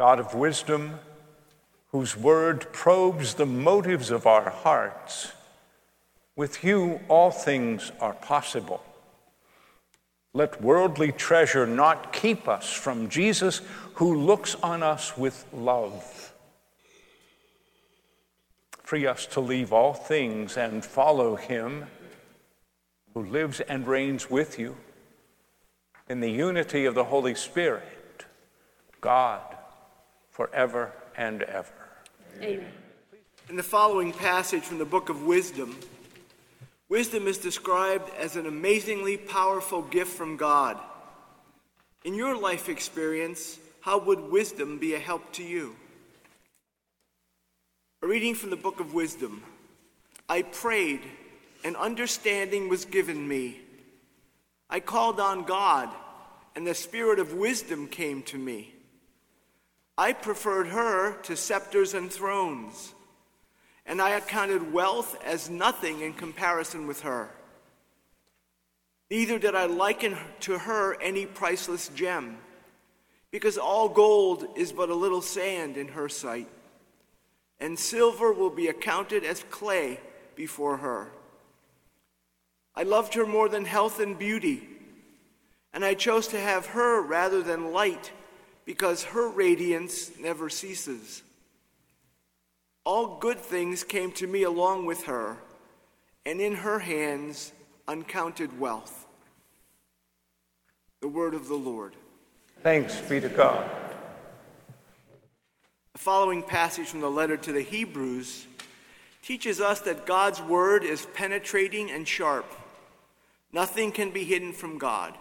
God of wisdom, whose word probes the motives of our hearts, with you all things are possible. Let worldly treasure not keep us from Jesus, who looks on us with love. Free us to leave all things and follow him who lives and reigns with you in the unity of the Holy Spirit, God, forever and ever. Amen. In the following passage from the book of Wisdom, wisdom is described as an amazingly powerful gift from God. In your life experience, how would wisdom be a help to you? A reading from the book of Wisdom. I prayed, and understanding was given me. I called on God, and the spirit of wisdom came to me. I preferred her to scepters and thrones, and I accounted wealth as nothing in comparison with her. Neither did I liken to her any priceless gem, because all gold is but a little sand in her sight, and silver will be accounted as clay before her. I loved her more than health and beauty, and I chose to have her rather than light because her radiance never ceases. All good things came to me along with her, and in her hands uncounted wealth. The word of the Lord. Thanks be to God. The following passage from the letter to the Hebrews teaches us that God's word is penetrating and sharp. Nothing can be hidden from God.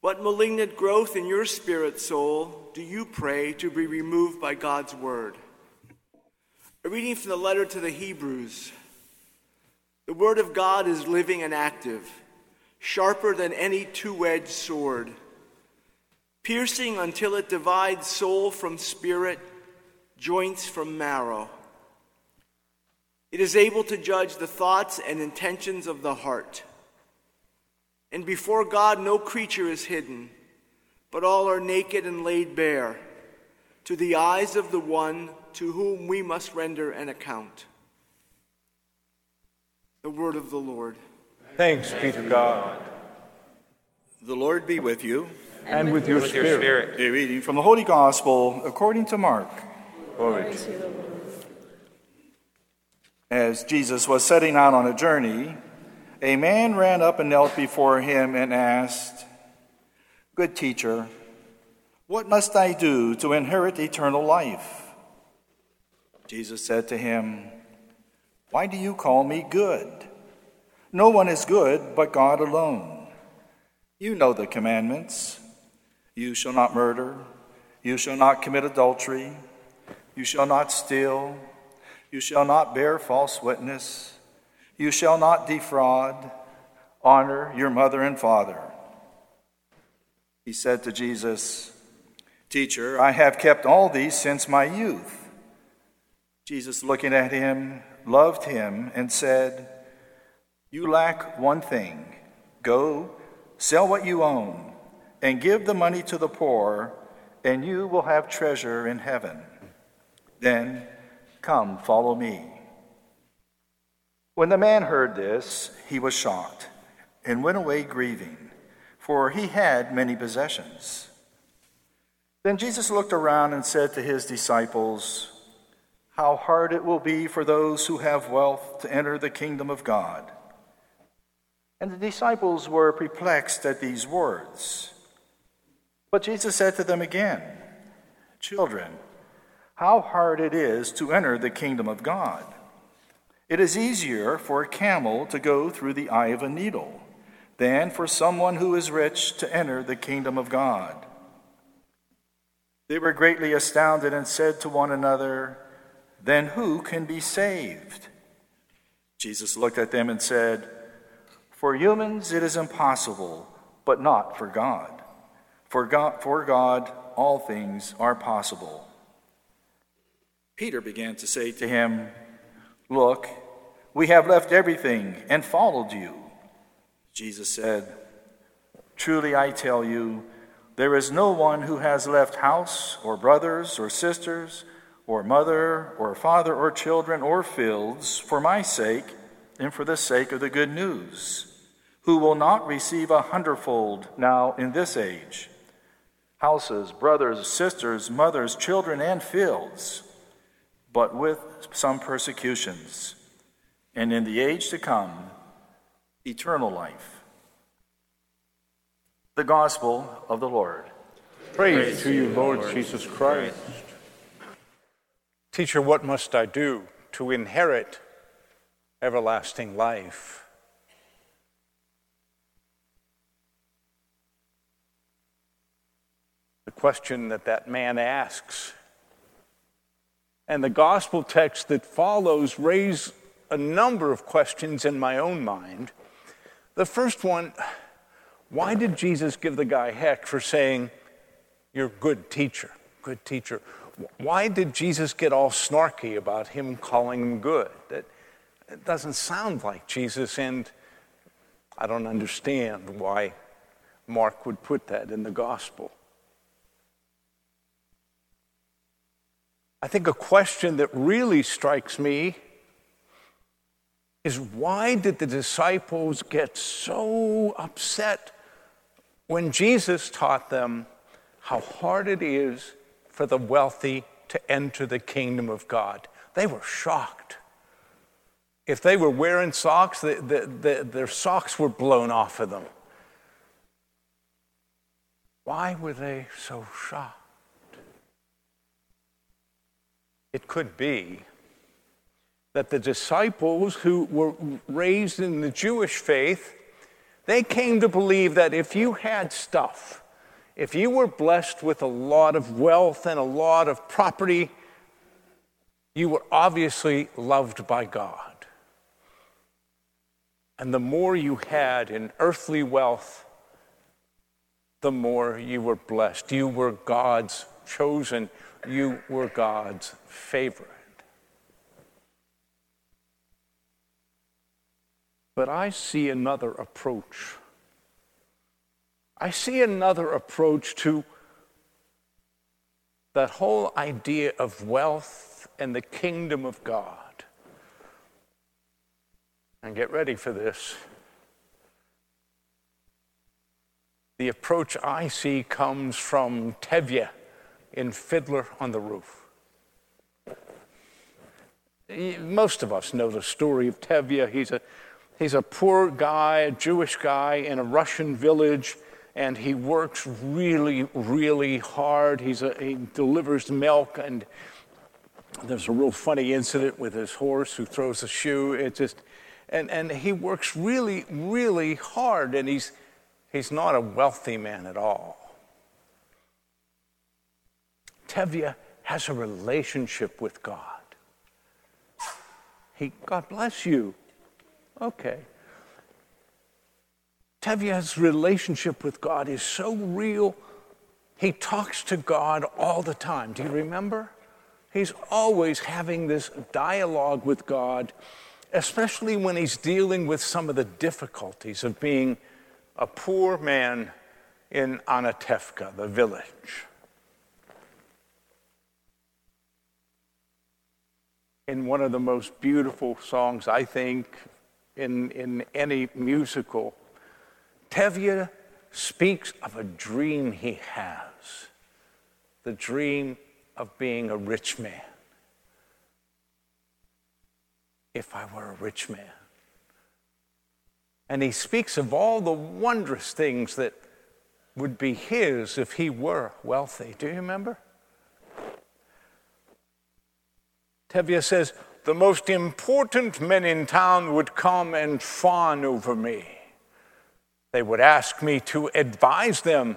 What malignant growth in your spirit soul do you pray to be removed by God's word? A reading from the letter to the Hebrews. The word of God is living and active, sharper than any two edged sword, piercing until it divides soul from spirit, joints from marrow. It is able to judge the thoughts and intentions of the heart. And before God, no creature is hidden, but all are naked and laid bare to the eyes of the one to whom we must render an account. The word of the Lord. Thanks be to God. The Lord be with you. And with your spirit. A reading from the Holy Gospel according to Mark. Glory. As Jesus was setting out on a journey, a man ran up and knelt before him and asked, Good teacher, what must I do to inherit eternal life? Jesus said to him, Why do you call me good? No one is good but God alone. You know the commandments you shall not murder, you shall not commit adultery, you shall not steal, you shall not bear false witness. You shall not defraud. Honor your mother and father. He said to Jesus, Teacher, I have kept all these since my youth. Jesus, looking at him, loved him and said, You lack one thing. Go, sell what you own, and give the money to the poor, and you will have treasure in heaven. Then come, follow me. When the man heard this, he was shocked and went away grieving, for he had many possessions. Then Jesus looked around and said to his disciples, How hard it will be for those who have wealth to enter the kingdom of God. And the disciples were perplexed at these words. But Jesus said to them again, Children, how hard it is to enter the kingdom of God. It is easier for a camel to go through the eye of a needle than for someone who is rich to enter the kingdom of God. They were greatly astounded and said to one another, Then who can be saved? Jesus looked at them and said, For humans it is impossible, but not for God. For God, for God all things are possible. Peter began to say to him, Look, we have left everything and followed you. Jesus said, Truly I tell you, There is no one who has left house, or brothers, or sisters, or mother, or father, or children, or fields, for my sake and for the sake of the good news, who will not receive a hundredfold now in this age houses, brothers, sisters, mothers, children, and fields, but with some persecutions, and in the age to come, eternal life the gospel of the Lord. Praise, Praise to you, Lord, Lord Jesus Christ. Teacher, what must I do to inherit everlasting life? The question that that man asks. And the gospel text that follows raise a number of questions in my own mind. The first one, why did Jesus give the guy heck for saying, You're a good teacher, good teacher? Why did Jesus get all snarky about him calling him good? That, it doesn't sound like Jesus, and I don't understand why Mark would put that in the gospel. I think a question that really strikes me is why did the disciples get so upset when Jesus taught them how hard it is for the wealthy to enter the kingdom of God, they were shocked. If they were wearing socks, the, the, the, their socks were blown off of them. Why were they so shocked? It could be that the disciples who were raised in the Jewish faith they came to believe that if you had stuff, if you were blessed with a lot of wealth and a lot of property, you were obviously loved by God. And the more you had in earthly wealth, the more you were blessed. You were God's chosen, you were God's favorite. But I see another approach. I see another approach to that whole idea of wealth and the kingdom of God. And get ready for this. The approach I see comes from Tevye in Fiddler on the Roof. Most of us know the story of Tevye. He's a He's a poor guy, a Jewish guy in a Russian village, and he works really, really hard. He's a, he delivers milk, and there's a real funny incident with his horse who throws a shoe. It just, and, and he works really, really hard, and he's, he's not a wealthy man at all. Tevye has a relationship with God. He, God bless you. Okay. Tevye's relationship with God is so real. He talks to God all the time. Do you remember? He's always having this dialogue with God, especially when he's dealing with some of the difficulties of being a poor man in Anatevka, the village. In one of the most beautiful songs, I think, in, in any musical, Tevye speaks of a dream he has the dream of being a rich man. If I were a rich man. And he speaks of all the wondrous things that would be his if he were wealthy. Do you remember? Tevye says, the most important men in town would come and fawn over me. They would ask me to advise them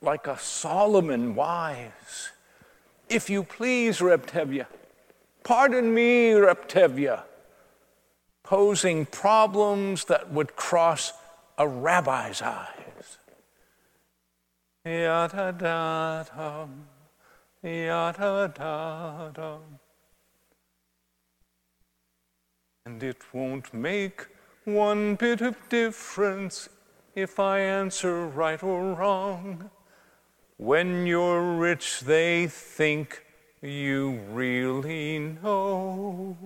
like a Solomon wise. If you please, Reb Tevye, pardon me, Reb Tevye, posing problems that would cross a rabbi's eyes. Yada da dum, yada da dum. And it won't make one bit of difference if I answer right or wrong. When you're rich, they think you really know.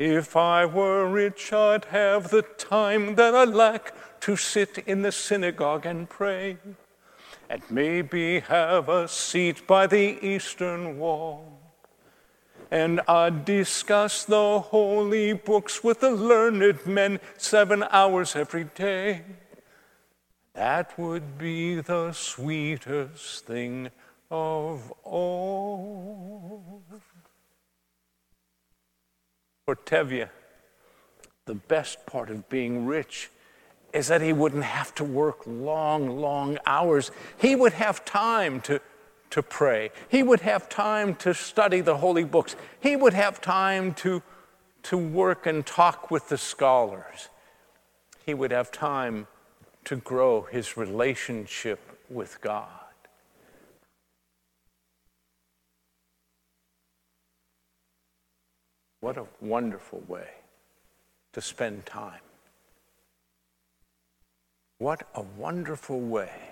If I were rich, I'd have the time that I lack to sit in the synagogue and pray, and maybe have a seat by the eastern wall. And I'd discuss the holy books with the learned men seven hours every day. That would be the sweetest thing of all. For Tevye, the best part of being rich is that he wouldn't have to work long, long hours. He would have time to, to pray. He would have time to study the holy books. He would have time to, to work and talk with the scholars. He would have time to grow his relationship with God. What a wonderful way to spend time. What a wonderful way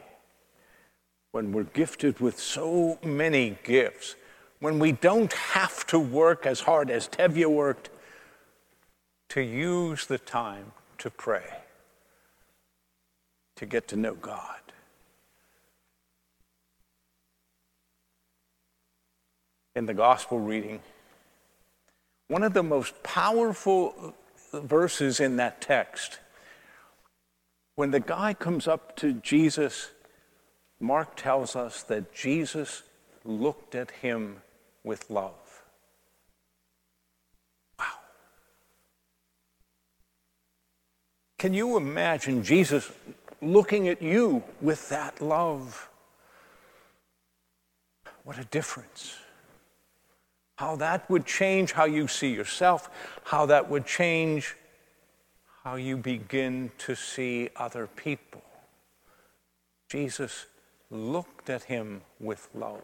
when we're gifted with so many gifts, when we don't have to work as hard as Tevye worked, to use the time to pray, to get to know God. In the gospel reading, one of the most powerful verses in that text. When the guy comes up to Jesus, Mark tells us that Jesus looked at him with love. Wow. Can you imagine Jesus looking at you with that love? What a difference how that would change how you see yourself, how that would change how you begin to see other people. Jesus looked at him with love.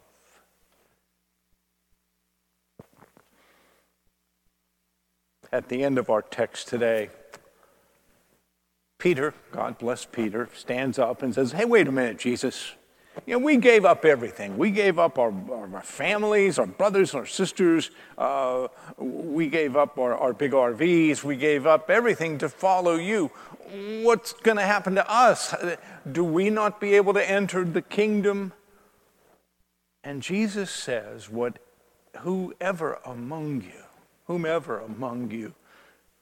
At the end of our text today, Peter, God bless Peter, stands up and says, Hey, wait a minute, Jesus. You know, we gave up everything. We gave up our, our families, our brothers, our sisters. Uh, we gave up our, our big RVs. We gave up everything to follow you. What's going to happen to us? Do we not be able to enter the kingdom? And Jesus says, "What, whoever among you, whomever among you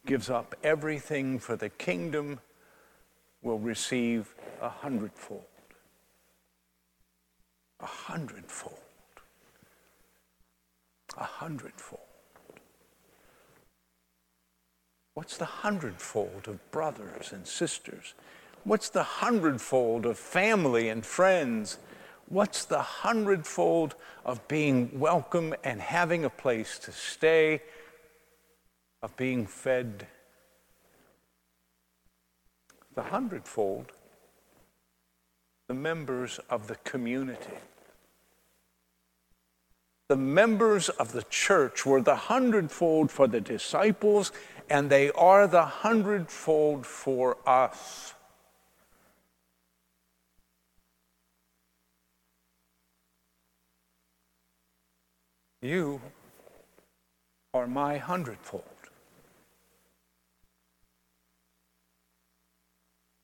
gives up everything for the kingdom will receive a hundredfold a hundredfold. A hundredfold. What's the hundredfold of brothers and sisters? What's the hundredfold of family and friends? What's the hundredfold of being welcome and having a place to stay, of being fed? The hundredfold, the members of the community the members of the church were the hundredfold for the disciples, and they are the hundredfold for us. You are my hundredfold.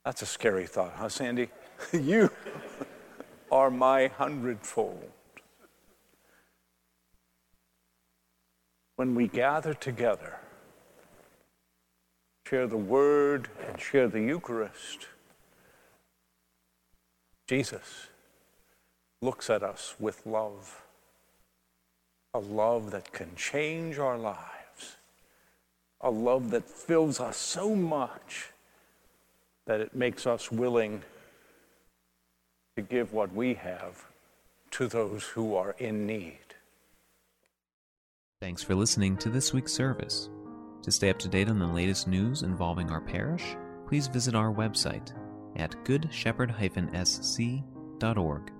That's a scary thought, huh, Sandy? you are my hundredfold. When we gather together, share the word, and share the Eucharist, Jesus looks at us with love, a love that can change our lives, a love that fills us so much that it makes us willing to give what we have to those who are in need. Thanks for listening to this week's service. To stay up to date on the latest news involving our parish, please visit our website at goodshepherd-sc.org.